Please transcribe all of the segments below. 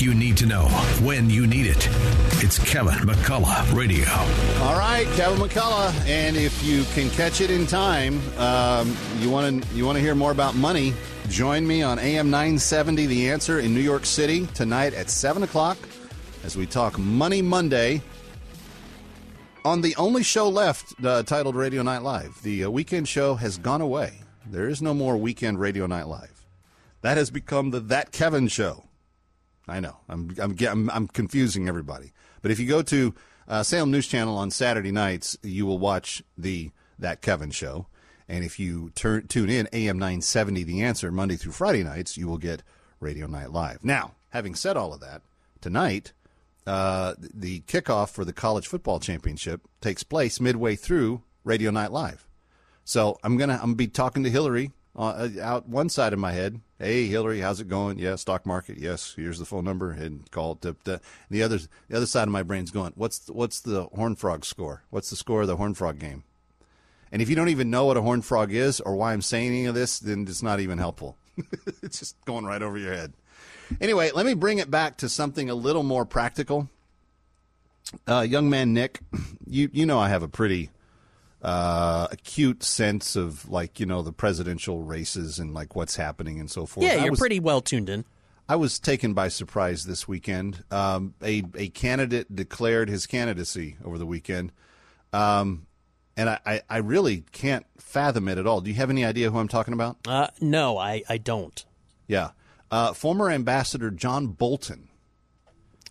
You need to know when you need it. It's Kevin McCullough Radio. All right, Kevin McCullough, and if you can catch it in time, um, you want to you want to hear more about money. Join me on AM 970 The Answer in New York City tonight at 7 o'clock as we talk Money Monday on the only show left uh, titled Radio Night Live. The uh, weekend show has gone away. There is no more weekend Radio Night Live. That has become the That Kevin Show. I know. I'm I'm I'm, I'm confusing everybody. But if you go to uh, Salem News Channel on Saturday nights, you will watch the That Kevin Show. And if you turn, tune in AM 970 The Answer Monday through Friday nights, you will get Radio Night Live. Now, having said all of that, tonight uh, the kickoff for the college football championship takes place midway through Radio Night Live. So I'm gonna I'm gonna be talking to Hillary uh, out one side of my head. Hey Hillary, how's it going? Yeah, stock market. Yes, here's the phone number and call it. The, the other the other side of my brain's going. What's the, what's the Horn Frog score? What's the score of the Horn Frog game? And if you don't even know what a Horn Frog is or why I'm saying any of this, then it's not even helpful. it's just going right over your head. Anyway, let me bring it back to something a little more practical. Uh, young man Nick, you you know I have a pretty uh, acute sense of like you know the presidential races and like what's happening and so forth. Yeah, you're was, pretty well tuned in. I was taken by surprise this weekend. Um, a a candidate declared his candidacy over the weekend, um, and I, I, I really can't fathom it at all. Do you have any idea who I'm talking about? Uh, no, I, I don't. Yeah, uh, former Ambassador John Bolton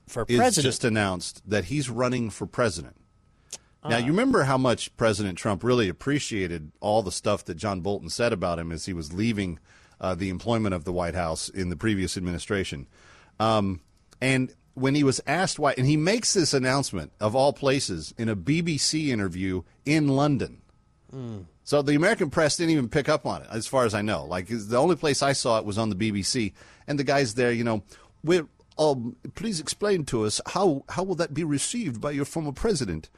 For is president, just announced that he's running for president. Now, you remember how much President Trump really appreciated all the stuff that John Bolton said about him as he was leaving uh, the employment of the White House in the previous administration. Um, and when he was asked why, and he makes this announcement of all places in a BBC interview in London. So the American press didn't even pick up on it, as far as I know. Like the only place I saw it was on the BBC, and the guys there, you know, we're, um, please explain to us how how will that be received by your former president?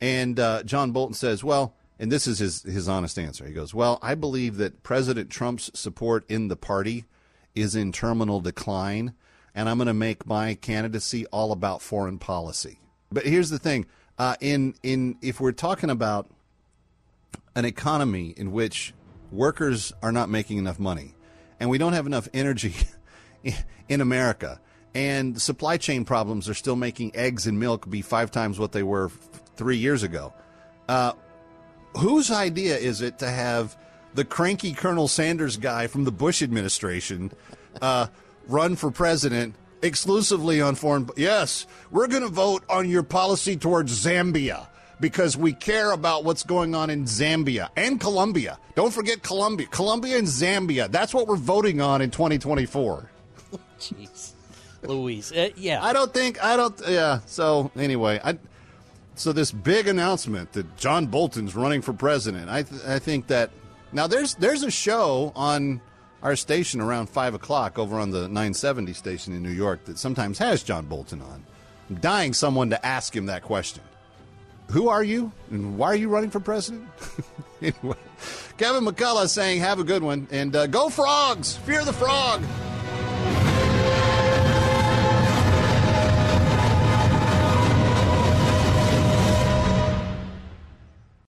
And uh, John Bolton says, well, and this is his his honest answer. He goes, well, I believe that President Trump's support in the party is in terminal decline, and I'm going to make my candidacy all about foreign policy. But here's the thing: uh, in in if we're talking about an economy in which workers are not making enough money and we don't have enough energy in America and supply chain problems are still making eggs and milk be five times what they were three years ago. Uh, whose idea is it to have the cranky Colonel Sanders guy from the Bush administration uh, run for president exclusively on foreign? Yes, we're going to vote on your policy towards Zambia because we care about what's going on in Zambia and Colombia. Don't forget Colombia, Colombia and Zambia. That's what we're voting on in 2024. jeez, Louise, uh, yeah, I don't think I don't. Yeah. So anyway, I. So this big announcement that John Bolton's running for president. I th- I think that now there's there's a show on our station around five o'clock over on the 970 station in New York that sometimes has John Bolton on. I'm dying someone to ask him that question. Who are you and why are you running for president? anyway, Kevin McCullough saying, "Have a good one and uh, go frogs! Fear the frog."